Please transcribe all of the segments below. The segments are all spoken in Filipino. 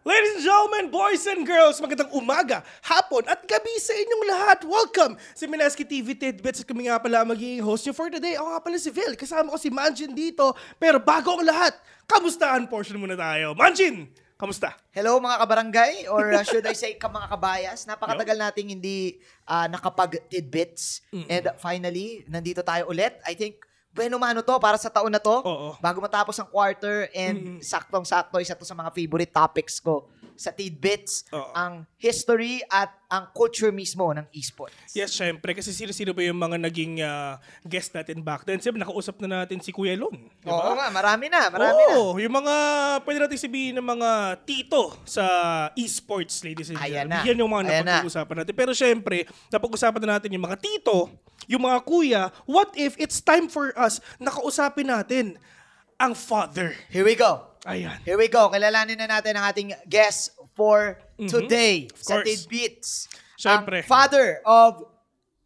Ladies and gentlemen, boys and girls, magandang umaga, hapon at gabi sa inyong lahat. Welcome sa Minaski TV Tidbits at kami nga pala magiging host nyo for today. Ako nga pala si Phil, kasama ko si Manjin dito. Pero bago ang lahat, kamustahan portion muna tayo. Manjin, kamusta? Hello mga kabarangay or uh, should I say ka mga kabayas. Napakatagal nating hindi uh, nakapag-tidbits. And finally, nandito tayo ulit. I think bueno mano to para sa taon na to. Oo. Bago matapos ang quarter and saktong-sakto isa to sa mga favorite topics ko sa tidbits, Oo. ang history at ang culture mismo ng esports. Yes, syempre. Kasi sino-sino ba yung mga naging ah, guest natin back then? Siyempre, nakausap na natin si Kuya Lon. di ba? Oo nga, marami na, marami na. Oo, yung mga, pwede natin sabihin ng mga tito sa esports, ladies and Ayan gentlemen. na. Yan yung mga Ayan na. napag-uusapan natin. Pero syempre, napag-usapan na natin yung mga tito, yung mga kuya, what if it's time for us na kausapin natin ang father? Here we go. Ayan. Here we go. Kilalanin na natin ang ating guest for today Of sa. Tidbits. Siyempre. Ang father of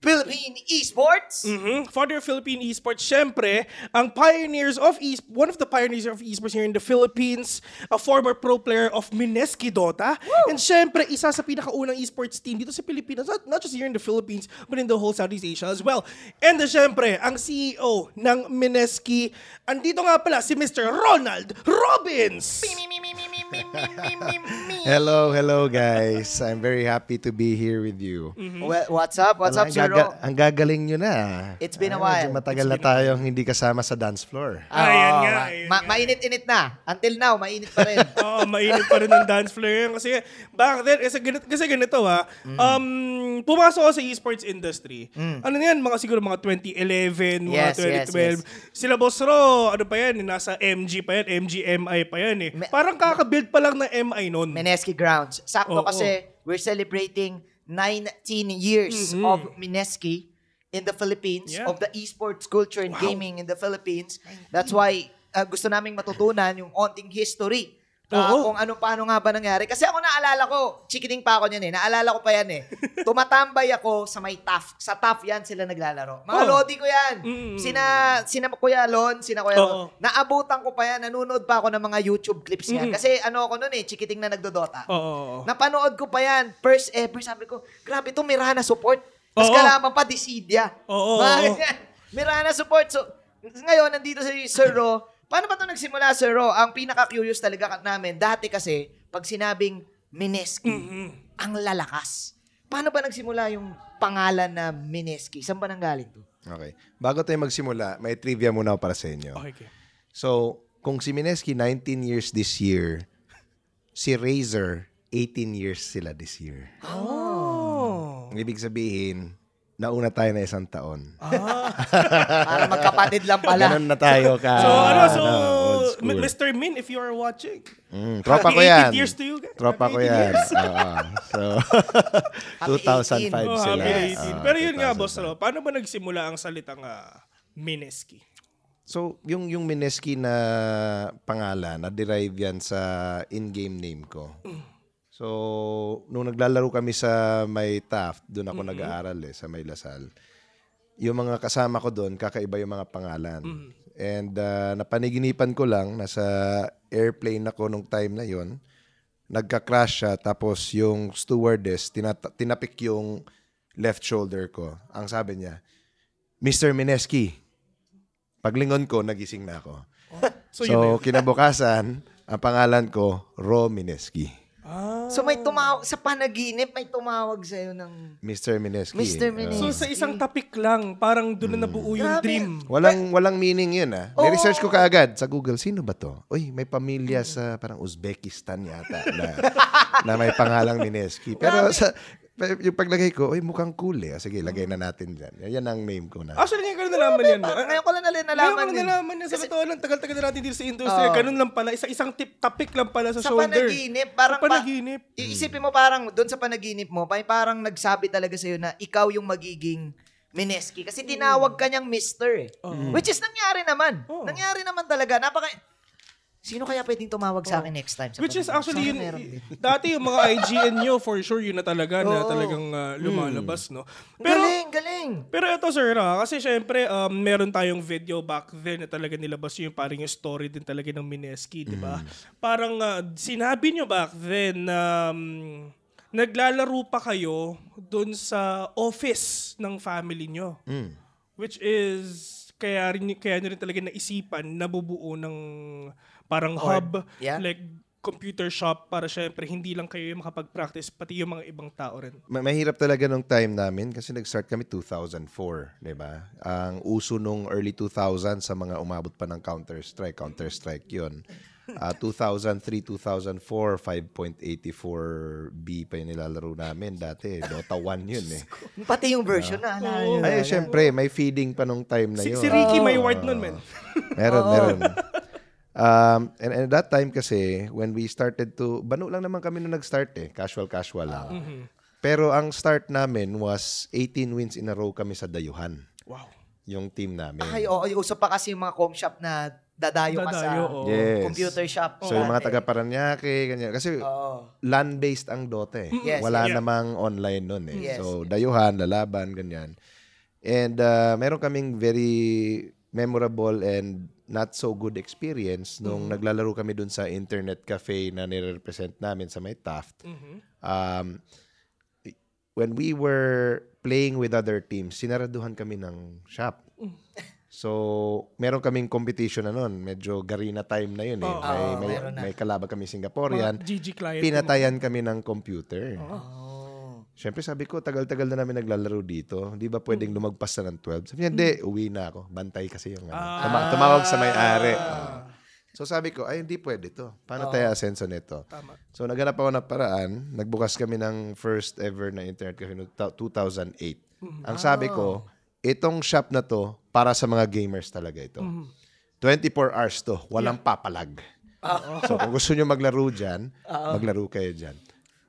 Philippine esports. Mhm. Father of Philippine Esports, syempre, ang pioneers of e one of the pioneers of esports here in the Philippines, a former pro player of Mineski Dota, and syempre, isa sa pinakaunang esports team dito sa Pilipinas, not, not just here in the Philippines, but in the whole Southeast Asia as well. And uh, syempre, ang CEO ng Mineski, andito nga pala si Mr. Ronald Robbins! Hello, hello guys. I'm very happy to be here with you. Well, what's up? What's up, Ang Sir gaga-? Ang gagaling nyo na. It's been a Ah, while. medyo Matagal na tayong hindi kasama sa dance floor. Ah, Ayan oo, nga, ma- ayan ma- nga. mainit-init na. Until now, mainit pa rin. Oo, mainit pa rin ang dance floor yun. Kasi back then, kasi ganito, kasi ganito ha, Mm. um, pumasok ako sa esports industry. Ano na yan, mga siguro mga 2011, mga Yes, yes, 2012. Sila Boss Ro, ano pa yan, nasa MG pa yan, MGMI pa yan eh. Me- Parang kakabuild pa lang ng MI nun. Mineski Grounds. Sakto Oo. kasi we're celebrating 19 years of Mineski in the Philippines, Yeah. of the esports culture and gaming in the Philippines. That's why uh, gusto naming matutunan yung onting history. Uh, Oo. kung ano paano nga ba nangyari. Kasi ako naalala ko, chikiting pa ako niyan eh. Naalala ko pa yan eh. Tumatambay ako sa may TAF. Sa TAF yan sila naglalaro. Mga Oo. lodi ko yan. Mm. Sina, sina Kuya Lon, sina Kuya Oo. Lon. Naabutan ko pa yan. Nanonood pa ako ng mga YouTube clips yan. Mm. Kasi ano ako noon eh, chikiting na nagdodota. Oo. Napanood ko pa yan. First ever, sabi ko, grabe to Mirana support. Tapos Oo. kalaban pa, Dissidia. Oo, Mga oo. ganyan. Mirana support. So, ngayon, nandito si Sir Ro. Paano ba ito nagsimula, Sir Ro? Ang pinaka-curious talaga namin, dati kasi, pag sinabing Mineski, ang lalakas. Paano ba nagsimula yung pangalan na Mineski? Saan ba nanggaling to? Okay. Bago tayo magsimula, may trivia muna ako para sa inyo. Okay. So, kung si Mineski 19 years this year, si Razer 18 years sila this year. Oh. Ang ibig sabihin, nauna tayo na isang taon. Para magkapatid lang pala. Ganon na tayo ka. So, ano, so, school. Mr. Min, if you are watching, Mm, tropa ko Happy 18 yan. years to you, guys. Tropa ko 18 yan. Oo. so, 2005 oh, sila. happy 18. Oo, Pero yun nga, boss, 2005. Ro, paano ba nagsimula ang salitang ah, Mineski? So, yung yung Mineski na pangalan, na-derive yan sa in-game name ko. So, nung naglalaro kami sa may Taft, doon ako nag-aaral eh, sa may Lasal. Yung mga kasama ko doon, kakaiba yung mga pangalan. And uh, napaniginipan ko lang, nasa airplane ako nung time na yon nagka-crash siya, tapos yung stewardess, tinata- tinapik yung left shoulder ko. Ang sabi niya, Mr. Mineski, Paglingon ko, nagising na ako. So, So, kinabukasan, ang pangalan ko, Ro Mineski. Ah. So may tumawag, sa panaginip, may tumawag sa'yo ng... Mr. Mineski. Mr. Oo. Mineski. So, sa isang topic lang, parang doon na nabuo yung Grabe. dream. walang walang meaning yun ah. Ni-research ko kaagad sa Google, sino ba to? Uy, may pamilya sa parang Uzbekistan yata na, na may pangalang Mineski. Pero sa pero yung paglagay ko, uy, mukhang cool eh. Sige, lagay na natin dyan. Yan ang name ko na. Actually, ngayon ko na nalaman yan. Parang Ah, ngayon ko lang nalaman Ngayon ko na din. nalaman yan. Sa totoo lang, tagal-tagal na natin dito sa industry. Oo. Ganun lang pala. Isa, isang tip, topic lang pala sa, Sa shoulder. panaginip, parang Sa panaginip. Pa, iisipin mo parang, doon sa panaginip mo, may parang nagsabi talaga sa'yo na ikaw yung magiging Mineski. Kasi tinawag ka niyang mister eh. Which is nangyari naman. Oo. Nangyari naman talaga. Napaka... Sino kaya pwedeng tumawag sa akin next time? sa Which is actually yun, dati yung mga IGN nyo, for sure, yun na talaga, na Oo. talagang ah, lumalabas, no? Pero, galing, galing. pero ito, sir, ha, kasi syempre, um, meron tayong video back then na talaga nilabas yung parang yung story din talaga ng Mineski, di ba? Parang ah, sinabi nyo back then na um, naglalaro pa kayo dun sa office ng family nyo. Which is, kaya, rin, kaya nyo rin talaga naisipan na bubuo ng parang hub, yeah. like computer shop para syempre hindi lang kayo yung makapag-practice, pati yung mga ibang tao rin. Ma- mahirap talaga nung time namin kasi nag-start kami 2004, di ba? Ang uso nung early 2000 sa mga umabot pa ng Counter-Strike, Counter-Strike yun. Ah, 2003, 2004, 5.84B pa yung nilalaro namin dati. Dota 1 yun eh. Pati yung version na. nyo na. Ay, syempre, may feeding pa nung time na Si, yun. si Ricky may word nun, man. Meron, meron. Um, and, and at that time kasi, when we started to, bano lang naman kami nung nag-start eh. Casual, casual lang. Pero ang start namin was 18 wins in a row kami sa Dayuhan. Wow. Yung team namin. Ay, oo. yung uso pa kasi yung mga com shop na dadayo ka sa Dadayo. Yes. computer shop. So yung mga taga Paranaque, ganyan. Kasi Oo. land-based ang Dota eh. Yes, Wala yeah. namang online nun eh. Yes, so dayuhan, lalaban, ganyan. And uh, meron kaming very memorable and not so good experience nung naglalaro kami dun sa internet cafe na nire-represent namin sa may Taft. Um, when we were playing with other teams, sinaraduhan kami ng shop. So, meron kaming competition na nun. Medyo garina time na yun eh. Oo, may, may, meron na. may kalaban kami Singaporean. Mga GG client. Pinatayan kami ng computer. Oh. Siyempre sabi ko, tagal-tagal na namin naglalaro dito. Hindi ba pwedeng lumagpas na ng 12? Sabi niya, hindi, uwi na ako. Bantay kasi yung ano. Tuma- tumawag sa may-ari. Oo. So sabi ko, ay hindi pwede to. Paano tayo asenso nito? Tama. So naghanap ako ng paraan. Nagbukas kami ng first ever na internet cafe noong ta- 2008. Ang sabi ko, itong shop na to, para sa mga gamers talaga ito. 24 hours to. Walang papalag. So kung gusto nyo maglaro dyan, maglaro kayo dyan.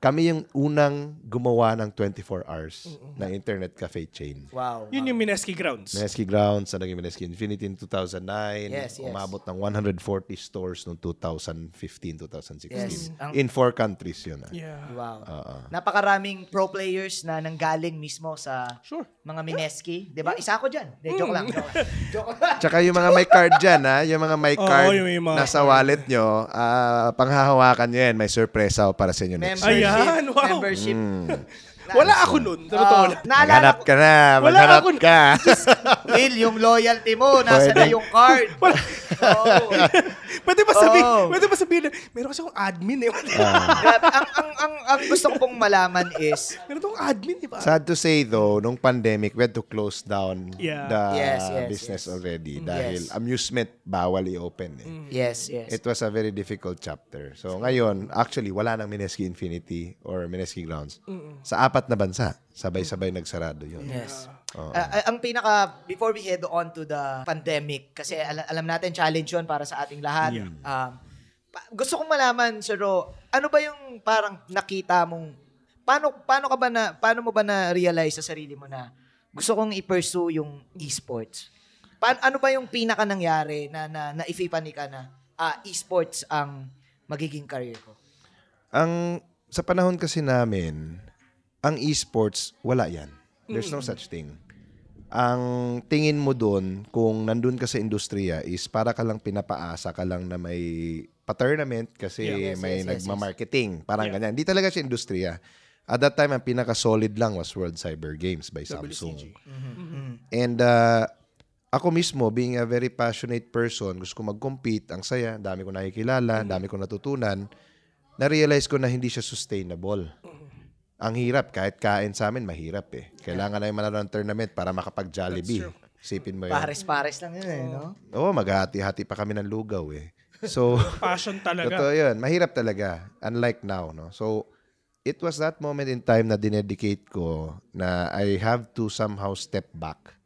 Kami yung unang gumawa ng 24 hours na internet cafe chain. Wow. Yun yung Mineski Grounds. Mineski Grounds na naging Mineski Infinity in 2009. Yes, yes. Umabot ng 140 stores noong 2015, 2016. Yes. In four countries yun. ah. Yeah. Wow. Napakaraming pro players na nanggaling mismo sa Sure. mga Mineski. Di ba? Isa ako dyan. De, joke lang. Joke lang. Joke lang. Tsaka yung mga may card dyan, ha? yung mga may card yung may mga nasa wallet nyo, ah, panghahawakan nyo yan. May surpresa para sa inyo next Membership. Ayan, wow. Membership. Mm. Wala ako nun. Sa totoo lang. naalala Maghanap ko, ka na. Wala Maghanap ako- ka. Will, yung loyalty mo, nasa Pwede. na yung card. Oo. Pwede ba sabihin, Oo. pwede ba sabihin, na, meron kasi akong admin eh. Grabe. ang, ang, ang, ang gusto ko pong malaman is, meron akong admin, di ba? Sad to say though, nung pandemic, we had to close down Yeah. the Yes, yes, business yes. already dahil Yes. amusement bawal i-open. Eh. yes, yes. It was a very difficult chapter. So ngayon, actually, wala nang Mineski Infinity or Mineski Grounds. Sa apat na bansa, sabay-sabay nagsarado yun. Yes. Ah, ah, ang pinaka, before we head on to the pandemic, kasi al- alam natin challenge yun para sa ating lahat. Um, pa- gusto kong malaman, Sir Ro, ano ba yung parang nakita mong, paano, paano ka ba na, paano mo ba na-realize sa sarili mo na gusto kong i-pursue yung esports? Pa- ano ba yung pinaka nangyari na, na, naifipani ka na ah, esports ang magiging career ko? Ang sa panahon kasi namin, ang esports, wala yan. There's no such thing. Ang tingin mo doon, kung nandun ka sa industriya, is para ka lang pinapaasa ka lang na may pa-tournament kasi Yeah. Yes, may yes, yes, nagma-marketing. Parang ganyan. Hindi talaga siya industriya. At that time, ang pinaka-solid lang was World Cyber Games by Samsung. And uh, ako mismo, being a very passionate person, gusto ko mag-compete, ang saya, dami ko nakikilala, dami ko natutunan, na-realize ko na hindi siya sustainable. Ang hirap, kahit kain sa amin, mahirap eh. Kailangan na yung manalo ng tournament para makapag-Jollibee. Isipin mo yun. Pares-pares lang yun eh, no? Oo, maghati-hati pa kami ng lugaw eh. So, Passion talaga. Totoo yun. Mahirap talaga. Unlike now, no? So, it was that moment in time na dinedicate ko na I have to somehow step back.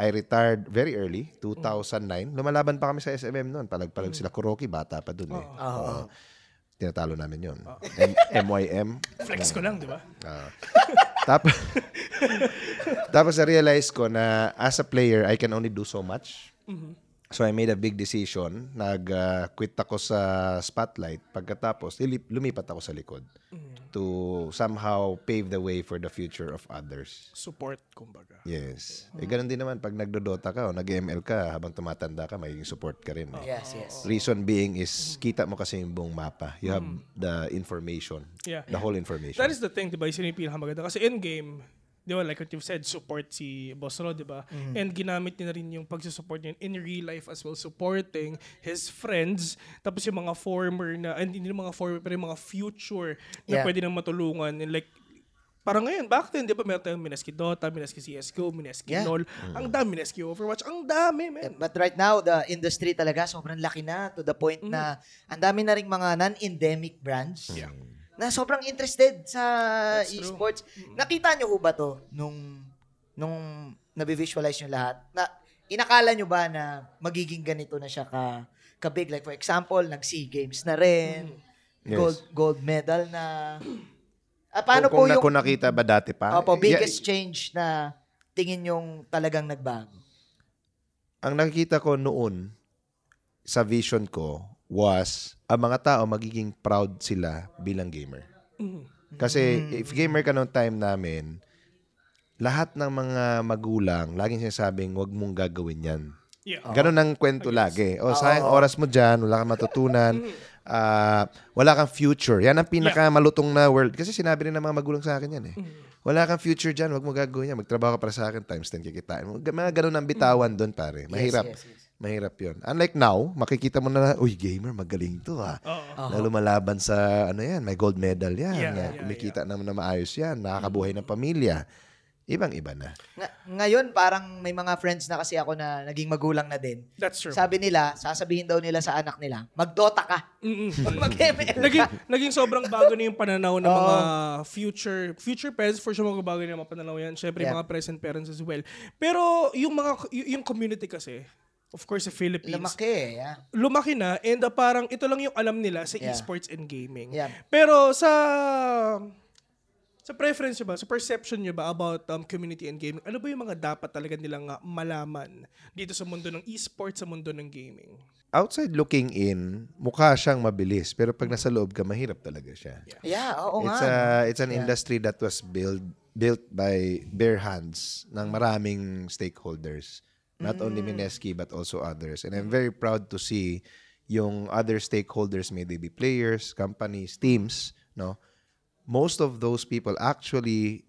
I retired very early, 2009. Lumalaban pa kami sa SMM noon. Palag-palag sila Kuroki, bata pa dun eh. Oo. Tinatalo namin yun. M- MYM. Flex ko lang, di ba? Tapos, tapos na-realize ko na as a player, I can only do so much. So I made a big decision. Nag-quit ako sa spotlight. Pagkatapos, lumipat ako sa likod to somehow pave the way for the future of others. Support, kumbaga. Yes. Eh, ganun din naman, pag nagdodota ka o nag-ML ka, habang tumatanda ka, magiging support ka rin. eh. Yes, yes. Reason being is, kita mo kasi yung buong mapa. You have the information. Yeah. The whole information. That is the thing, di ba? Yung pinakamaganda. Kasi in-game, di ba, like what you've said, support si Boss Ro, di ba? And ginamit niya na rin yung pagsusupport niya in real life as well, supporting his friends. Tapos yung mga former na, and hindi mga former, pero yung mga future na Yeah. pwede nang matulungan. And like, parang ngayon, back then, di ba, meron tayong Mineski Dota, Mineski CSGO, Mineski Yeah. LOL. Ang dami, Mineski Overwatch. Ang dami, man. But right now, the industry talaga sobrang laki na to the point na ang dami na rin mga non-endemic brands Yeah. Na sobrang interested sa That's true. esports. Nakita nyo ho ba to nung, nung nabivisualize nyo lahat? Na, inakala nyo ba na magiging ganito na siya ka, ka-big? Like for example, nag-SEA Games na rin, Yes. gold, gold medal na. Ah, paano kung, po kung, yung kung nakita ba dati pa? opo, Yeah, biggest change na tingin yung talagang nagbago? ang nakikita ko noon sa vision ko was ang mga tao magiging proud sila bilang gamer. Kasi if gamer ka noong time namin, lahat ng mga magulang laging sinasabing wag mong gagawin yan. Yeah. Ganon ang kwento lagi. O, sayang oras mo dyan, wala kang matutunan, ah, wala kang future. Yan ang pinakamalutong na world. Kasi sinabi rin ng mga magulang sa akin yan eh. Wala kang future dyan, wag mo gagawin yan. Magtrabaho ka para sa akin, times 10 kikitain mo. Mga ganon ang bitawan doon, pare. Mahirap. yes, yes. Mahirap yun. Unlike now, makikita mo na, uy, gamer, magaling to ha. Oo. Na lumalaban sa, ano yan, may gold medal yan. Yeah, na yeah, kumikita naman na maayos yan. Nakakabuhay ng pamilya. Ibang-iba na. Nga- ngayon, parang may mga friends na kasi ako na naging magulang na din. That's true. Sabi nila, sasabihin daw nila sa anak nila, magdota ka. Mag-ML naging, naging sobrang bago na yung pananaw ng mga future future parents for sure magbabago na yung mga pananaw yan. Siyempre, Yeah. mga present parents as well. Pero yung mga y- yung community kasi, of course, sa Philippines, Lumaki eh. Yeah. lumaki na and uh, parang ito lang yung alam nila sa Yeah. esports and gaming. Yeah. Pero sa sa preference nyo ba, sa perception nyo ba about um, community and gaming, ano ba yung mga dapat talaga nilang uh, malaman dito sa mundo ng esports, sa mundo ng gaming? Outside looking in, mukha siyang mabilis. Pero pag nasa loob ka, mahirap talaga siya. Yeah, oo it's nga. a it's an industry that was built built by bare hands ng maraming stakeholders not only Mineski but also others and I'm very proud to see yung other stakeholders may they be players companies teams no most of those people actually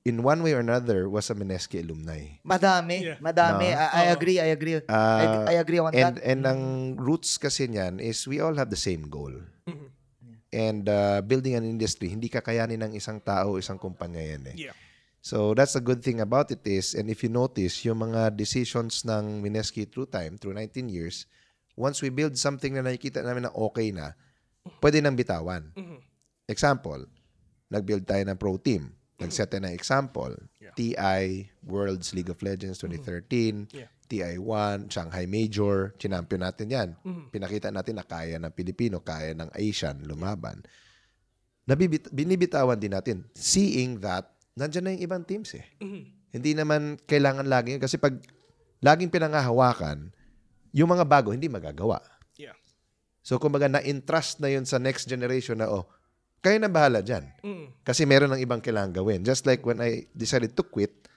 in one way or another was a Mineski alumni Madami. Yeah. Madami. I, I agree, I agree. I, Ah, I agree on and that. and ang roots kasi niyan is we all have the same goal. And uh, building an industry, hindi kakayanin ng isang tao, isang kumpanya yan eh. Yeah. So that's the good thing about it is, and if you notice, yung mga decisions ng Mineski through time, through 19 years, once we build something na nakikita namin na okay na, pwede nang bitawan. Example, nag-build tayo ng pro team. Nag-set tayo ng example. TI, World's League of Legends 2013, Yeah. TI1, Shanghai Major, chinampion natin yan. Pinakita natin na kaya ng Pilipino, kaya ng Asian lumaban. Nabibit- binibitawan din natin. Seeing that, nandyan na yung ibang teams eh. Hindi naman kailangan lagi yun. Kasi pag laging pinangahawakan, yung mga bago, hindi magagawa. Yeah. So, kumbaga, na-entrust na yun sa next generation na, oh, kayo na bahala dyan. Mm. Kasi meron ng ibang kailangan gawin. Just like when I decided to quit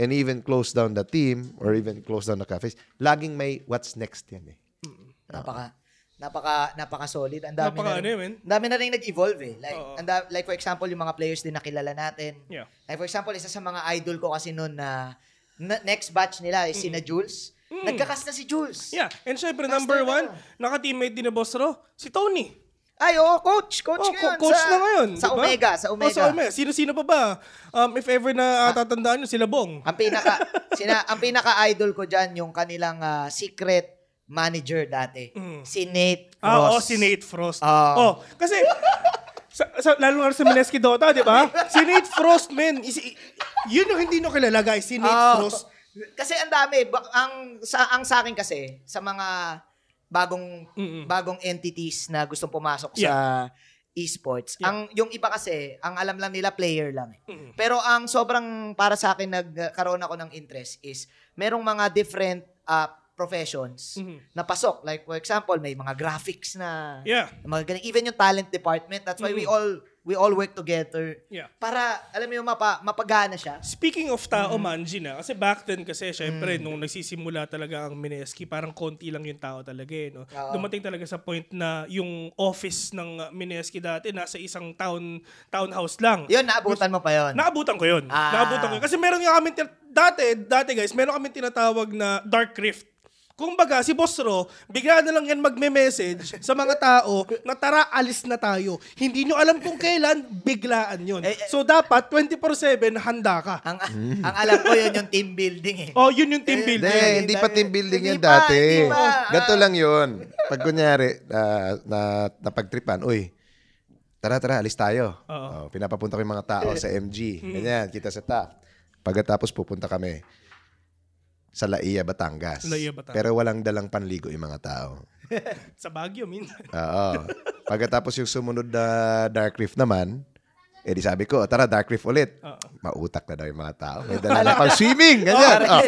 and even close down the team or even close down the cafes, laging may what's next yan eh. Napaka napaka napaka solid. Ang dami Napaka na ano man. dami na rin nag-evolve eh. Like Oo. ang da- like for example, yung mga players din na kilala natin. Yeah. Like for example, isa sa mga idol ko kasi noon na, na- next batch nila is sina Jules. Nagkakas na si Jules. Yeah. And syempre, Master number na. one, naka-teammate din na Boss Ro, si Tony. Ay, oo, coach. Coach Oh, ngayon. co- coach sa, na ngayon. Sa di ba? Omega. Sa Oh, Omega. sa Omega. Sino-sino pa ba? Um, if ever na uh, tatandaan nyo, sila Bong. Ang pinaka sina ang pinaka idol ko diyan yung kanilang ah, secret manager dati. Si Nate Ross. Ah, oh, si Nate Frost. Ah. oh, kasi, sa, sa, lalo nga sa Mineski Dota, di ba? Si Nate Frost, man, is, yun yung hindi nyo kilala, guys. Si Nate Ah, Frost. Kasi ang dami ang sa ang sa akin kasi sa mga bagong bagong entities na gustong pumasok sa esports. Ang yung iba kasi ang alam lang nila player lang. eh. Pero ang sobrang para sa akin nagkaroon ako ng interest is merong mga different uh, professions Mhm. na pasok. Like, for example, may mga graphics na, Yeah. na mga ganun. Even yung talent department. That's why we all we all work together Yeah. para, alam mo yung mapa, mapagana siya. Speaking of tao, Mm. Manji na, kasi back then kasi, syempre, nung nagsisimula talaga ang Mineski, parang konti lang yung tao talaga eh. No? Oo. Dumating talaga sa point na yung office ng Mineski dati, nasa isang town townhouse lang. Yun, naabutan mo pa yun. Naabutan ko yun. Ah. Naabutan ko yun. Kasi meron nga kami, dati, dati guys, meron kami tinatawag na dark rift. Kung baga, si Boss Ro, bigla na lang yan magme-message sa mga tao na tara, alis na tayo. Hindi nyo alam kung kailan, biglaan yun. Eh, eh. so dapat, 24-7, handa ka. ang, ang alam ko yun yung team building eh. Oh, yun yung team Hindi, building. hindi pa team building Hindi yan dati. hindi. Ganito lang yun. Pag kunyari, na, napagtripan, uy, tara, tara, alis tayo. Oo. Oh, pinapapunta ko yung mga tao sa MG. Ganyan, kita sa top. Pagkatapos pupunta kami sa Laia, Batangas. Laia, Batangas. Pero walang dalang panligo yung mga tao. Sa Baguio, minsan. Oo. Pagkatapos yung sumunod na Dark Rift naman, eh di sabi ko, tara Dark Rift ulit. Oo. Mautak na daw yung mga tao. May dala na pang swimming. Ganyan. Oh, Oh.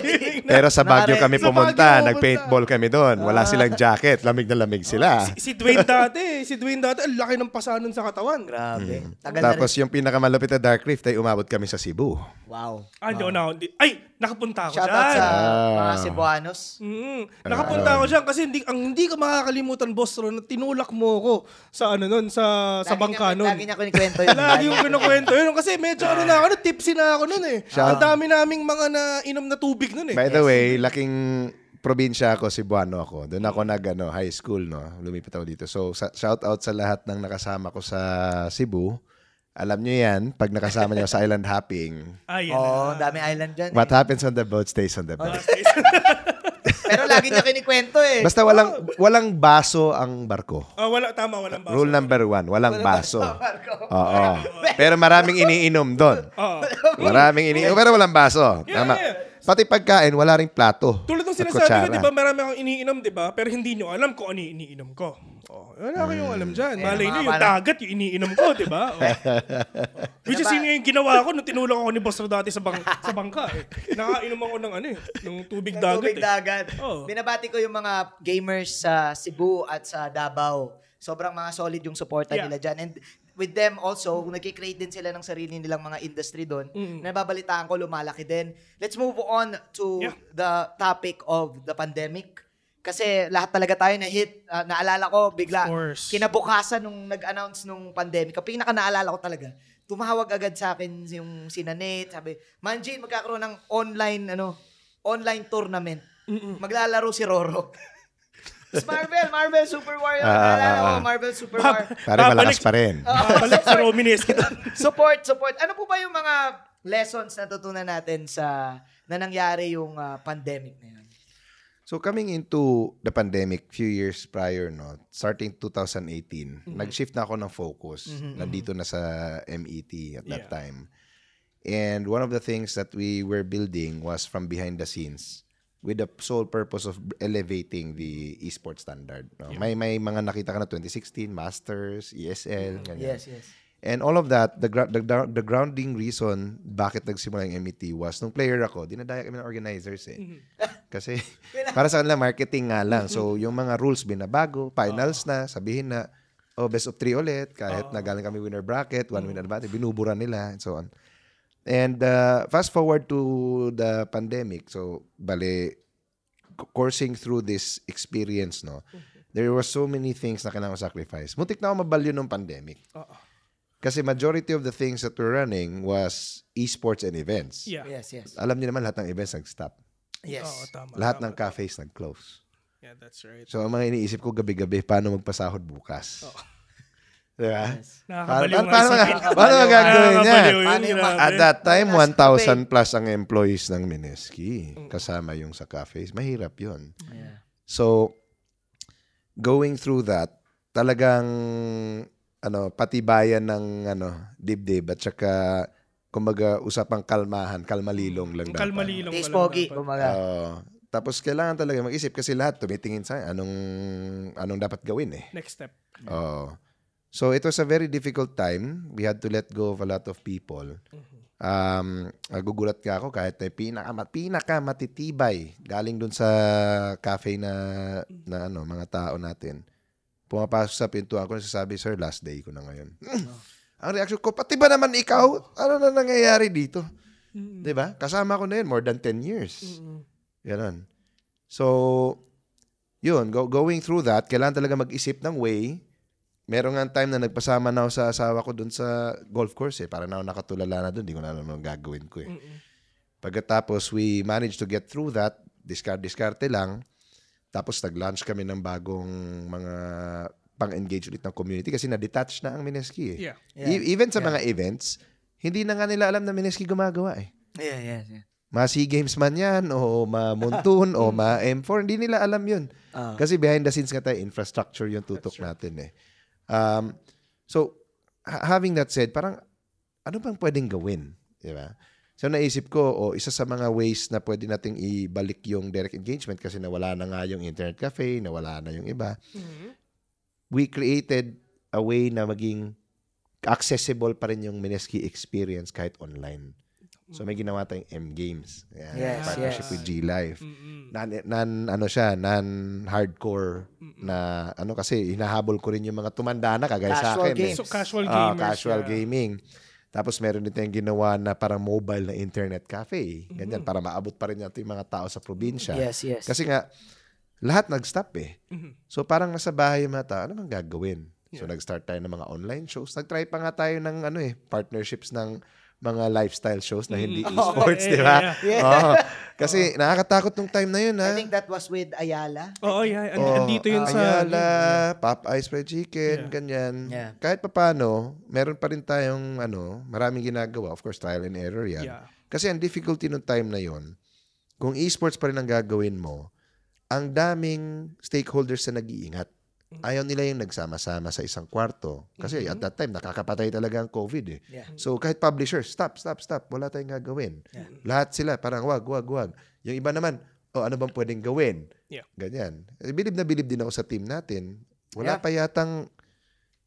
Pero sa Baguio kami Sa pumunta. Baguio Nag-paintball kami doon. Wala silang jacket. Lamig na lamig sila. Si, si Dwayne dati, si Dwayne dati, ang laki ng pasanon sa katawan. Grabe. Mm. Tapos yung pinakamalupit na Dark Rift ay umabot kami sa Cebu. Wow. Ah, hindi ako na, hindi- ay, nakapunta ako Shout out dyan. sa Ah. mga Cebuanos. Mm, nakapunta ako dyan kasi hindi, ang hindi ko makakalimutan, boss Ron, na tinulak mo ko sa ano nun, sa, sa bangka niya- nun. Lagi niya kinikwento yun. Lagi yung kinukwento yun. Kasi medyo ano na ako, tipsy na ako nun eh. Ang dami naming mga na inom na tubig nun eh. By the way, laking probinsya ako, Cebuano ako. Doon ako nag ano, high school, no? Lumipat ako dito. So, sa, shout out sa lahat ng nakasama ko sa Cebu. Alam nyo yan, pag nakasama nyo sa island hopping, Ay, yan. Oo, oh, dami island dyan. what happens on the boat stays on the boat. Pero lagi niya kinikwento eh. Basta walang walang baso ang barko. Ah, wala, tama, walang baso. Rule number one, walang baso. Oo. Pero maraming iniinom doon. Oo. Maraming iniinom, pero walang baso. Tama. yeah. Pati pagkain, wala ring plato. Tulad ng sinasabi ko, di ba, marami akong iniinom, di ba? Pero hindi nyo alam kung ano iniinom ko. Oh, wala kayong alam dyan. Malay nyo, yung dagat, yung iniinom ko, di ba? Oh. Which is yun yung ginawa ko nung tinulak ako ni Boss Ro dati sa, bang, sa bangka. Eh. Nakainom ako ng ano eh, ng tubig Ng dagat. Tubig eh. dagat. Oo. Binabati ko yung mga gamers sa Cebu at sa Davao. Sobrang mga solid yung suporta Yeah. nila dyan. And with them also, nagkikreate din sila ng sarili nilang mga industry doon. Nababalitaan ko, lumalaki din. Let's move on to Yeah. the topic of the pandemic. Kasi lahat talaga tayo na hit. Ah, naalala ko bigla, kinabukasan nung nag-announce nung pandemic, ang pinaka naalala ko talaga, tumawag agad sa akin yung sina Nate, sabi, Manjin, magkakaroon ng online, ano, online tournament. Maglalaro si Roro. Marvel, Marvel Super Warrior. Ah, ah, Naalala ko, ah. Marvel Super War. Pare, malakas pa rin. Balik si Romines kita. support, support. Ano po ba yung mga lessons na tutunan natin sa na nangyari yung ah, pandemic na yun? So coming into the pandemic few years prior, no, starting 2018, nag-shift na ako ng focus. Nandito na sa MET at that Yeah. time. And one of the things that we were building was from behind the scenes with the sole purpose of elevating the esports standard. No? May may mga nakita ka na 2016 Masters, ESL, ganyan. Yes, yes. And all of that, the, gra- the, the grounding reason bakit nagsimula yung MET was, nung player ako, dinadaya kami ng organizers eh. Kasi, para sa kanila, marketing nga lang. So, yung mga rules binabago, finals na, sabihin na, oh, best of three ulit, kahit na galing kami winner bracket, one win advantage, binubura nila, and so on. And uh, fast forward to the pandemic, so, bale, coursing through this experience, no, there were so many things na kailangan sacrifice. Muntik na ako mabalyo ng pandemic. Oo. Kasi majority of the things that we're running was esports and events. Yeah. Yes, yes. Alam niyo naman lahat ng events nag-stop. Yes. Oo, tama. Lahat tama. ng cafes nag-close. Yeah, that's right. So, ang mga iniisip ko gabi-gabi, paano magpasahod bukas? Di ba? Nakakabaliw nga paano, paano, paano yung grabe. At that time, Plus 1,000 plus ang employees ng Mineski. Kasama yung sa cafes. Mahirap yun. Yeah. So, going through that, talagang ano, patibayan ng ano, dibdib at saka kumbaga usapang kalmahan, kalmalilong lang Ang dapat. kalmalilong Taste lang pogi, kumaga. Oo. tapos kailangan talaga mag-isip kasi lahat tumitingin sa anong anong dapat gawin eh. Next step. Oo. So it was a very difficult time. We had to let go of a lot of people. Um, nagugulat ka ako kahit may pinaka, pinaka matitibay galing dun sa cafe na, na ano, mga tao natin. Pumapasok sa pintuan ko, nasasabi, Sir, last day ko na ngayon. Ang reaction ko, pati ba naman ikaw? Ano na nangyayari dito? 'Di ba? Kasama ko na yun, more than 10 years. Ganon. So, yun, go, going through that, kailangan talaga mag-isip ng way. Meron nga time na nagpasama na ako sa asawa ko dun sa golf course eh. Para na ako nakatulala na dun, di ko na alam anong gagawin ko eh. Pagkatapos, we managed to get through that. Discard-discarte lang. Tapos, nag-launch kami ng bagong mga pang-engage ulit ng community kasi na-detach na ang Mineski eh. Yeah. E- even sa mga events, hindi na nga nila alam na Mineski gumagawa eh. Yeah, yeah, yeah. Ma SEA Games man yan, o ma Montun, o ma M4, hindi nila alam yun. Ah. Kasi behind the scenes nga tayo, infrastructure yung tutok natin eh. Um, so, ha- having that said, parang, ano bang pwedeng gawin? Di ba? So, naisip ko, o isa sa mga ways na pwede nating ibalik yung direct engagement kasi nawala na nga yung internet cafe, nawala na yung iba. We created a way na maging accessible pa rin yung Mineski experience kahit online. So may ginawa tayong M Games. Yan, Yes, partnership yes. with G Live. Non, non ano siya, non hardcore na ano kasi hinahabol ko rin yung mga tumanda na kagaya sa Casual akin. eh. games. So, casual Ah, gamers. casual yeah. gaming. Tapos meron din tayong ginawa na parang mobile na internet cafe. Ganyan, para maabot pa rin natin yung mga tao sa probinsya. Yes, yes. Kasi nga, lahat nag-stop eh. Mhm. So parang nasa bahay yung mga tao, ano bang gagawin? So nag-start tayo ng mga online shows. Nag-try pa nga tayo ng ano eh, partnerships ng mga lifestyle shows na hindi Mhm. esports, Oh, di ba? yeah, yeah. Oo. Kasi nakakatakot nung time na yun, ha? I think that was with Ayala. Oo, yeah. And, Oh, andito yun sa... Ayala, Pop Ice Fried Chicken, Yeah. ganyan. Yeah. Kahit papano, meron pa rin tayong ano, maraming ginagawa. Of course, trial and error yan. Yeah. Kasi ang difficulty nung time na yon, kung esports pa rin ang gagawin mo, ang daming stakeholders na nag-iingat. Ayaw nila yung nagsama-sama sa isang kwarto. Kasi at that time, nakakapatay talaga ang COVID eh. Yeah. So kahit publisher, stop, stop, stop. Wala tayong gagawin. Lahat sila, parang wag, wag, wag. Yung iba naman, oh, ano bang pwedeng gawin? Yeah. Ganyan. Eh, Bilib na bilib din ako sa team natin. Wala Yeah. pa yatang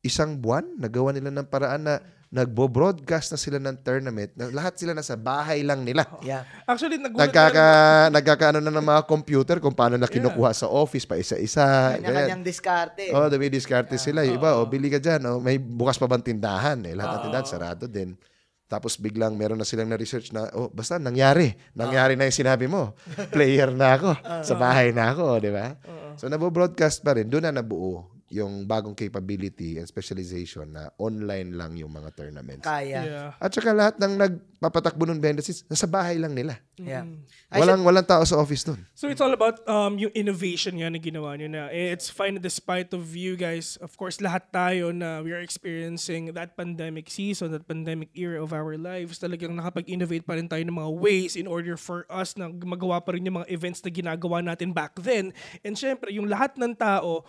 isang buwan, nagawa nila ng paraan na nagbo-broadcast na sila ng tournament. Na lahat sila nasa bahay lang nila. Yeah. Actually, nagulat Nagkaka, nagkakaano na ng mga computer kung paano na kinukuha sa office pa isa-isa. Kanya-kanyang diskarte. Oh, the way diskarte sila. Yung iba, oh, bili ka dyan. Oh, may bukas pa bang tindahan? Eh, lahat ng tindahan, sarado din. Tapos biglang meron na silang na-research na, oh, basta nangyari. Nangyari na yung sinabi mo. Player na ako. Sa bahay na ako, di ba? So, nabo-broadcast pa rin. Doon na nabuo yung bagong capability and specialization na online lang yung mga tournaments. Kaya. Yeah. At saka lahat ng nagpapatakbo behind the scenes, nasa bahay lang nila. Yeah. I Walang, walang tao sa office nun. So it's all about um yung innovation nga na ginawa nyo na. Eh, It's fine despite of you guys, of course, lahat tayo na we are experiencing that pandemic season, that pandemic era of our lives, talagang nakapag-innovate pa rin tayo ng mga ways in order for us na magawa pa rin yung mga events na ginagawa natin back then. And syempre, yung lahat ng tao,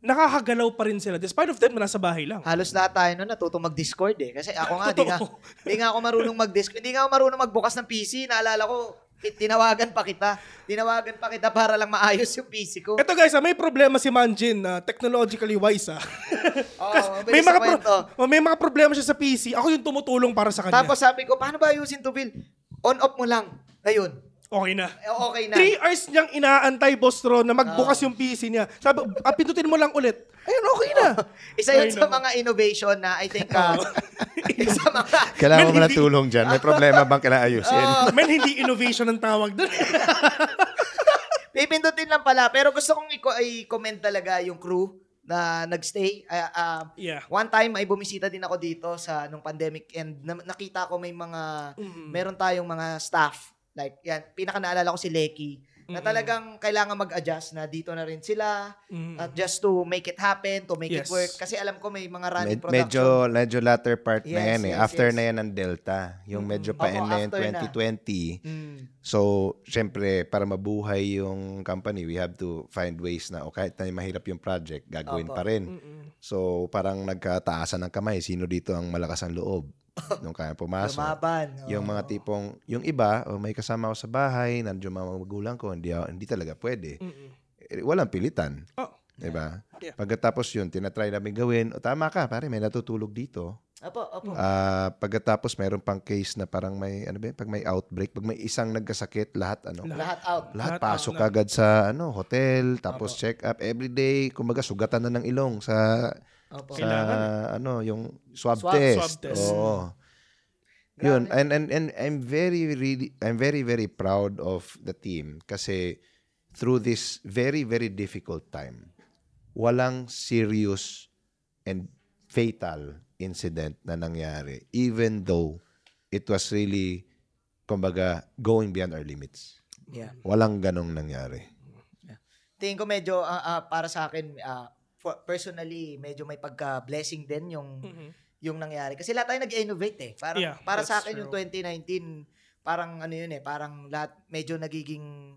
nakakagalaw pa rin sila despite of na nasa bahay lang. Halos lahat tayo noon natutong mag-Discord eh. Kasi ako nga, di nga, di nga ako marunong mag-Discord. Di nga ako marunong magbukas ng PC. Naalala ko, ti- tinawagan pa kita. Tinawagan pa kita para lang maayos yung PC ko. Ito guys, ah, may problema si Manjin na technologically wise ah. Oo, may mga pro- may mga problema siya sa PC. Ako yung tumutulong para sa kanya. Tapos sabi ko, paano ba ayusin to, Phil? On-off mo lang. Ngayon, okay na. eh, okay na. Three hours niyang inaantay, Boss Ron, na magbukas yung PC niya. Sabi, ah, pindutin mo lang ulit. Ayun, okay na. Isa yun sa mga innovation na I think, uh, isa sa mga, Kailangan mo na hindi- tulong dyan. May problema bang kailangan ayusin? Men, hindi innovation ang tawag doon. pipindutin lang pala. Pero gusto kong i- i-comment talaga yung crew na nagstay. Ah, ah, yeah. One time ay bumisita din ako dito sa nung pandemic and na- nakita ko may mga meron tayong mga staff like yan pinaka naalala ko si Lecky na talagang kailangan mag-adjust na dito na rin sila at just to make it happen, to make it Yes. work kasi alam ko may mga running Med- production. medyo, medyo latter part na Yes, yan eh. yes, after yes. na yan ng Delta. Yung medyo pa Opo, end na yan after na. 2020. Mm. So, syempre, para mabuhay yung company, we have to find ways na, o kahit na mahirap yung project, gagawin Opo. pa rin. So, parang nagkataasan ng kamay. Sino dito ang malakas ang loob? Nung kaya pumasok. Lumaban. Yung Oo. mga tipong, yung iba, oh, may kasama ako sa bahay, nandiyo mga magulang ko, hindi, hindi talaga pwede. Eh, walang pilitan. Oh. Diba? Yeah. Pagkatapos yun, tinatry namin gawin, o tama ka, pare, may natutulog dito. Opo, opo. Ah, pagkatapos mayroon pang case na parang may ano ba, yun? pag may outbreak, pag may isang nagkasakit, lahat ano, Lahat out. lahat Lahat pasok out agad sa ano, hotel, tapos check up every day, kumbaga sugatan na ng ilong sa Opo. sa Kailangan ano, yung swab, Swab- test. swab test. Oo. Yun, and, and and I'm very really I'm very very proud of the team kasi through this very very difficult time, walang serious and fatal incident na nangyari even though it was really kumbaga going beyond our limits. Yeah. Walang ganong nangyari. Tingin ko medyo ah, ah, para sa akin ah, for- personally medyo may pagka-blessing din yung yung nangyari kasi lahat tayo nag-innovate eh. Parang Yeah, para sa akin yung true. 2019 parang ano yun eh, parang lahat medyo nagiging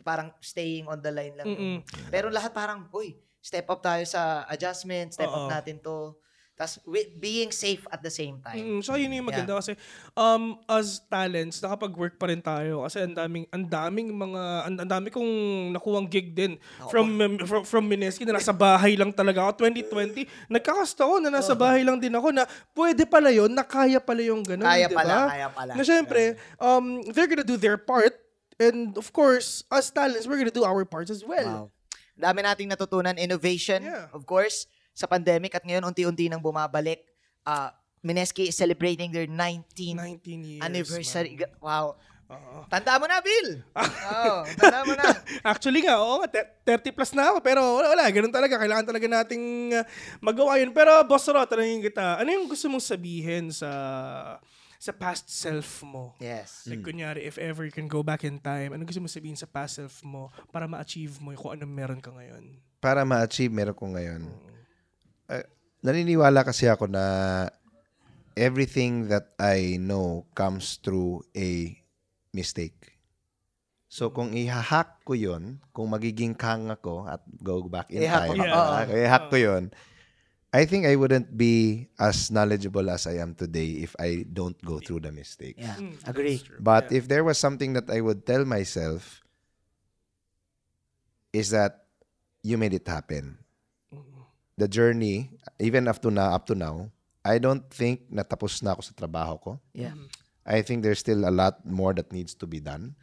parang staying on the line lang. yung- Mm-mm. Pero lahat parang, uy, step up tayo sa adjustment, step Oo. up natin to. Tapos being safe at the same time. Mm, so yun yung maganda kasi um as talents nakapag-work pa rin tayo kasi ang daming ang daming mga ang, ang dami kong nakuwang gig din from from, from Mineski na nasa bahay lang talaga ako 2020 nagkakasta ako na nasa bahay lang din ako na pwede pala yun na kaya pala yung ganun Kaya di pala, kaya pala. na syempre um they're gonna do their part and of course as talents we're gonna do our parts as well Wow. Dami nating natutunan. Innovation, Yeah. of course, sa pandemic at ngayon unti-unti nang bumabalik. Uh, Mineski is celebrating their 19th 19 years anniversary. man. Wow. Oo. Tanda mo na, Bill! Oo, tanda mo na. Actually nga, oo nga, te- 30 plus na ako. Pero wala, wala, ganun talaga. Kailangan talaga nating uh, magawa yun. Pero Boss Ro, tanongin kita, ano yung gusto mong sabihin sa sa past self mo? Yes. Like, kunyari, if ever you can go back in time, ano gusto mong sabihin sa past self mo para ma-achieve mo yung kung anong meron ka ngayon? para ma-achieve meron ko ngayon. Eh, naniniwala kasi ako na everything that I know comes through a mistake. So kung ihahack ko yon, kung magiging kang ako at go back in I-hack time, mo. Yeah. ah, kung ihahack ko yon, I think I wouldn't be as knowledgeable as I am today if I don't go through the mistake. Yeah, Mm, agree. But Yeah. if there was something that I would tell myself is that you made it happen. The journey, even up to now, up to now, I don't think natapos na ako sa trabaho ko. Yeah. I think there's still a lot more that needs to be done.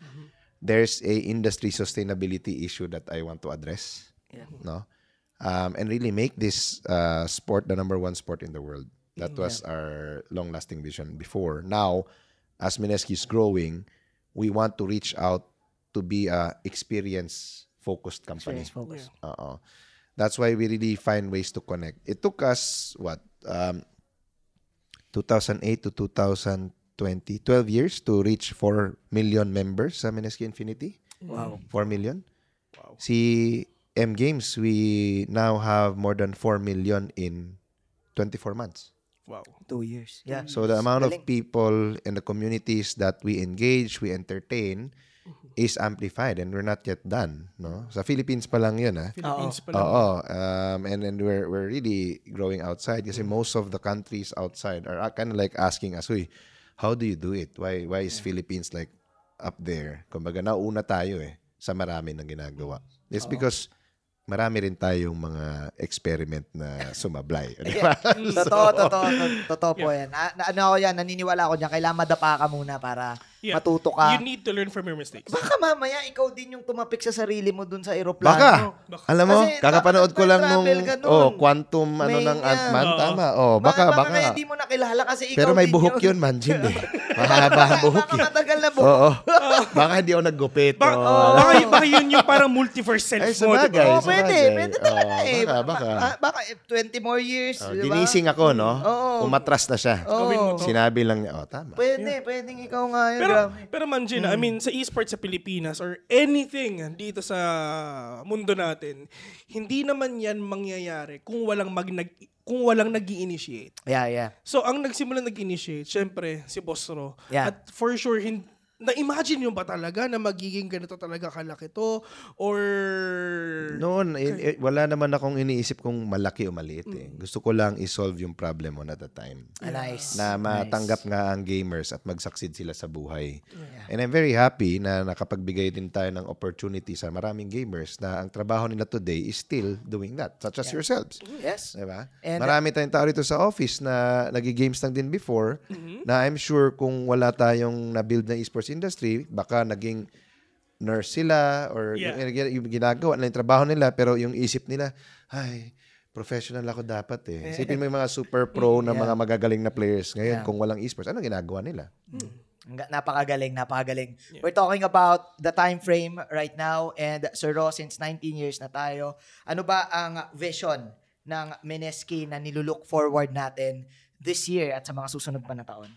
There's a industry sustainability issue that I want to address. Yeah. No? Um, and really make this uh, sport the number one sport in the world. That was our long-lasting vision before. Now, as Mineski is growing, we want to reach out to be a experience-focused company. Experience focus. Oo. That's why we really find ways to connect. It took us, what, um, 2008 to 2020, 12 years to reach 4 million members sa Mineski Infinity. Wow. 4 million. Wow. Si M Games, we now have more than 4 million in 24 months. Wow. Two years. Yeah. So the amount of people and the communities that we engage, we entertain, Mm-hmm. Is amplified and we're not yet done. No? Sa Philippines pa lang yun, ah. Philippines pa lang. Oo. Um, and then we're, we're really growing outside kasi Mm. most of the countries outside are kind of like asking us, Uy, how do you do it? Why why is Philippines like up there? Kumbaga, nauna tayo eh sa marami ng ginagawa. It's because marami rin tayong mga experiment na sumablay. Di ba? totoo, totoo, to- totoo po yan. Ah, na, ano ako yan, naniniwala ako dyan, kailangan madapa ka muna para Yeah. matuto ka. You need to learn from your mistakes. Baka mamaya ikaw din yung tumapik sa sarili mo dun sa Baka. aeroplano. Alam mo, Kasi kakapanood ko lang nung oh, quantum ano May ng nga. Ant-Man. Oo. Tama. Oh, baka, baka, baka. kaya hindi mo nakilala kasi ikaw Pero may buhok yun, Manjin eh. Mahaba ang buhok Baka eh. matagal na buhok. Oo. Baka hindi ako naggupit. Ba- oh. baka, baka yun yung parang multiverse self Ay, mo, sabagay. sa pwede. Pwede talaga eh. baka, baka. Ah, baka eh, 20 more years. Oh, di ba? ginising ako, no? Oo. Umatras na siya. Sinabi lang niya, oh, tama. Pwede, pwedeng ikaw nga yun. Pero, grabe. pero Manjin, I mean, sa esports sa Pilipinas or anything dito sa mundo natin, hindi naman yan mangyayari kung walang mag nag, kung walang nag initiate Yeah, yeah. So, ang nagsimula nag-initiate, syempre, si Boss Ro. Yeah. At for sure, hin- na-imagine nyo ba talaga na magiging ganito talaga kalaki to? Or... Noon, in- eh, wala naman akong iniisip kung malaki o maliit eh. Gusto ko lang i-solve yung problem on at a time. Ah, nice. Na matanggap nga ang gamers at mag-succeed sila sa buhay. And I'm very happy na nakapagbigay din tayo ng opportunity sa maraming gamers na ang trabaho nila today is still doing that, such as yourselves. Yes. Diba? And- Marami tayong tao rito sa office na nag-games lang din before na I'm sure kung wala tayong na-build na esports industry, baka naging nurse sila or Yeah. yung, yung ginagawa nila yung trabaho nila pero yung isip nila, ay, professional ako dapat eh. Isipin mo yung mga super pro na mga magagaling na players ngayon kung walang esports, ano ginagawa nila? Ga- Napakagaling, napakagaling. We're talking about the time frame right now and Sir Ro, since 19 years na tayo, ano ba ang vision ng Mineski na nilulook forward natin this year at sa mga susunod pa na taon?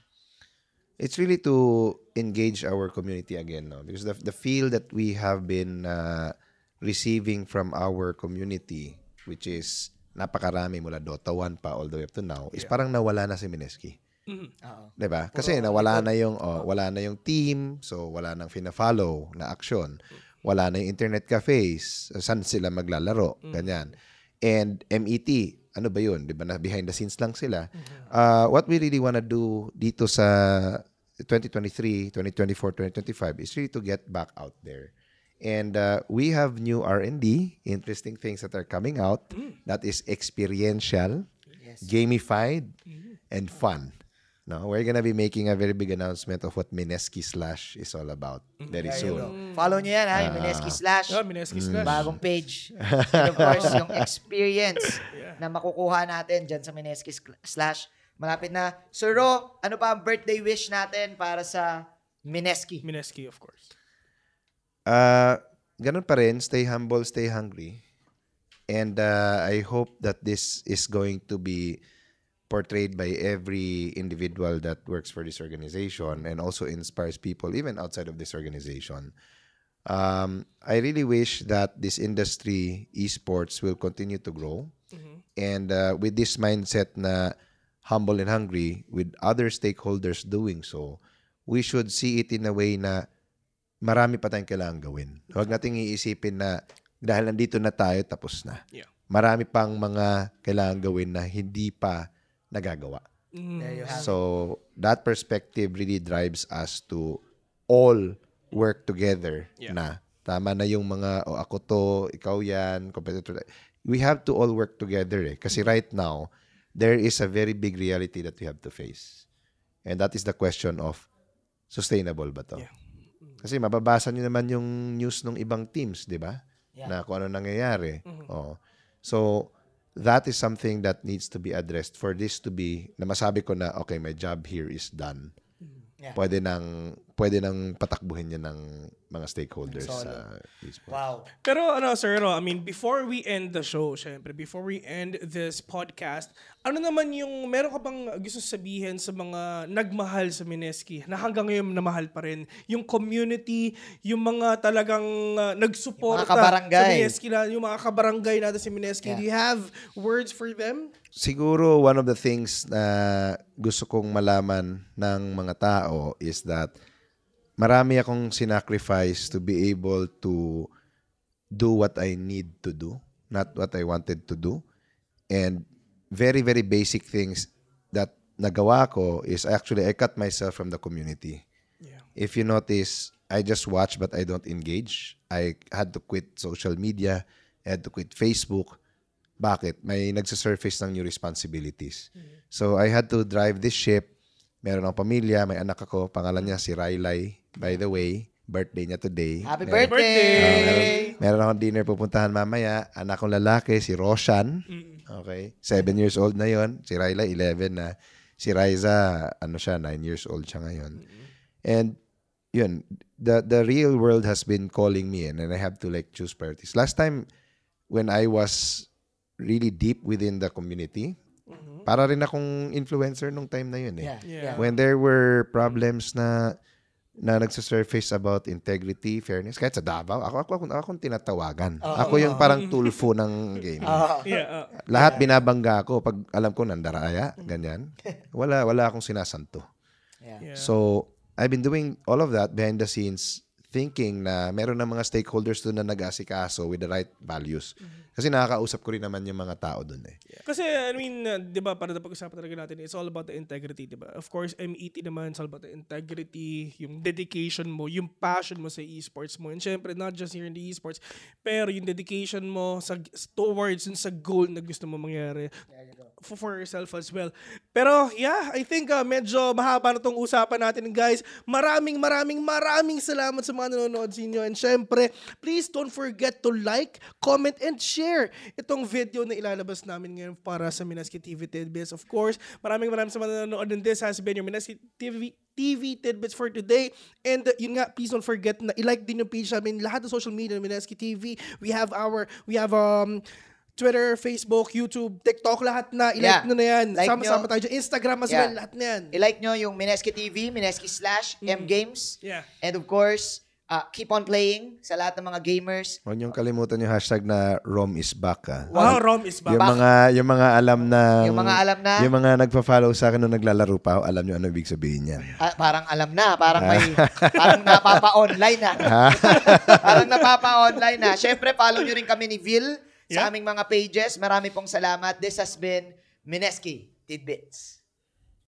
It's really to engage our community again, no? Because the the feel that we have been uh, receiving from our community, which is napakarami mula Dota 1 pa all the way up to now, is parang nawala na si Mineski. Oo. 'Di ba? Kasi nawala na yung oh, wala na yung team, so wala nang fina-follow na action. Wala na yung internet cafes, saan sila maglalaro, ganyan. And MET, ano ba 'yun? 'Di ba? Na behind the scenes lang sila. Uh, what we really wanna do dito sa 2023, 2024, 2025 is really to get back out there. And uh, we have new R&D, interesting things that are coming out that is experiential, gamified, and fun. No, we're gonna be making a very big announcement of what Mineski Slash is all about very There you soon. go. Follow nyo yan ha, yung Mineski Slash. Yeah, Mineski slash. Bagong page. And of course, yung experience na makukuha natin dyan sa Mineski Slash. Malapit na. Sir Ro, ano pa ang birthday wish natin para sa Mineski? Mineski, of course. Uh, ganun pa rin, stay humble, stay hungry. And uh, I hope that this is going to be portrayed by every individual that works for this organization and also inspires people even outside of this organization. Um, I really wish that this industry, esports, will continue to grow. And uh, with this mindset na humble and hungry, with other stakeholders doing so, we should see it in a way na marami pa tayong kailangan gawin. Huwag nating iisipin na dahil nandito na tayo, tapos na. Yeah. Marami pang mga kailangan gawin na hindi pa nagagawa. It. So, that perspective really drives us to all work together Yeah. na. Tama na yung mga, oh, ako to, ikaw yan, competitor. We have to all work together eh. Kasi right now, there is a very big reality that we have to face. And that is the question of, sustainable ba to? Yeah. Kasi mababasa nyo naman yung news ng ibang teams, di ba? Yeah. Na kung ano nangyayari. Oh. So, that is something that needs to be addressed for this to be, na masabi ko na, okay, my job here is done. Yeah. Pwede nang, pwede nang patakbuhin yan ng mga stakeholders sa esports. Wow. Pero ano, Sir Ro, I mean, before we end the show, syempre, before we end this podcast, ano naman yung, meron ka bang gusto sabihin sa mga nagmahal sa Mineski na hanggang ngayon namahal pa rin? Yung community, yung mga talagang uh, nagsuporta Yung mga kabarangay. sa Mineski, na, yung mga kabarangay natin sa Mineski. Yeah. Do you have words for them? Siguro one of the things na gusto kong malaman ng mga tao is that marami akong sinacrifice to be able to do what I need to do, not what I wanted to do. And very, very basic things that nagawa ko is actually I cut myself from the community. Yeah. If you notice, I just watch but I don't engage. I had to quit social media. I had to quit Facebook. Bakit? May nagsasurface ng new responsibilities. So I had to drive this ship. Meron akong pamilya, may anak ako. Pangalan niya si Railay. By the way, birthday niya today. Happy Meron- birthday! Ah, meron, meron akong dinner pupuntahan mamaya. Anak kong lalaki, si Roshan. Okay. Seven years old na yon Si Ryla, 11 na. Si Riza, ano siya, nine years old siya ngayon. And, yun, the, the real world has been calling me in and I have to like choose priorities. Last time, when I was really deep within the community, para rin akong influencer nung time na yun eh Yeah, Yeah. yeah. when there were problems na na nagsasurface about integrity, fairness, kahit sa Davao, ako, ako, ako, ako akong tinatawagan. ako yung parang tulfo ng game. Ah, Yeah. uh, Lahat binabangga ko pag alam ko nandaraya, ganyan. Wala, wala akong sinasanto. yeah. yeah. So, I've been doing all of that behind the scenes thinking na meron ng mga stakeholders doon na nag-asikaso with the right values. Kasi nakakausap ko rin naman yung mga tao doon eh. Kasi, I mean, uh, di ba, para na pag-usapan talaga natin, it's all about the integrity, di ba? Of course, MET naman, it's all about the integrity, yung dedication mo, yung passion mo sa esports mo. And syempre, not just here in the esports, pero yung dedication mo sa, towards yung sa goal na gusto mo mangyari for, for yourself as well. Pero, yeah, I think uh, medyo mahaba na tong usapan natin, guys. Maraming, maraming, maraming salamat sa mga nanonood sa inyo. And syempre, please don't forget to like, comment, and share itong video na ilalabas namin ngayon para sa Minaski TV Tidbits. Of course, maraming maraming sa mga nanonood. And this has been your Minaski TV TV tidbits for today. And uh, yun nga, please don't forget na i-like din yung page namin. Lahat ng social media ng Minaski TV. We have our, we have um, Twitter, Facebook, YouTube, TikTok, lahat na. I-like Yeah. nyo na yan. Like Sama-sama nyo. tayo dyan. Instagram as Yeah. well, lahat na yan. I-like nyo yung Mineski TV, Mineski slash M Games. Yeah. And of course, uh, keep on playing sa lahat ng mga gamers. Huwag niyong kalimutan yung hashtag na Rom is back ah. Wow, Rom is back. Yung mga yung mga alam na Yung mga alam na? yung mga nagfa-follow sa akin nung naglalaro pa alam niyo ano ibig sabihin niyan. Ah, parang alam na, parang may, parang napapa-online na. parang napapa-online na. Siyempre, follow nyo rin kami ni Vil Yeah. sa aming mga pages. Marami pong salamat. This has been Mineski Tidbits.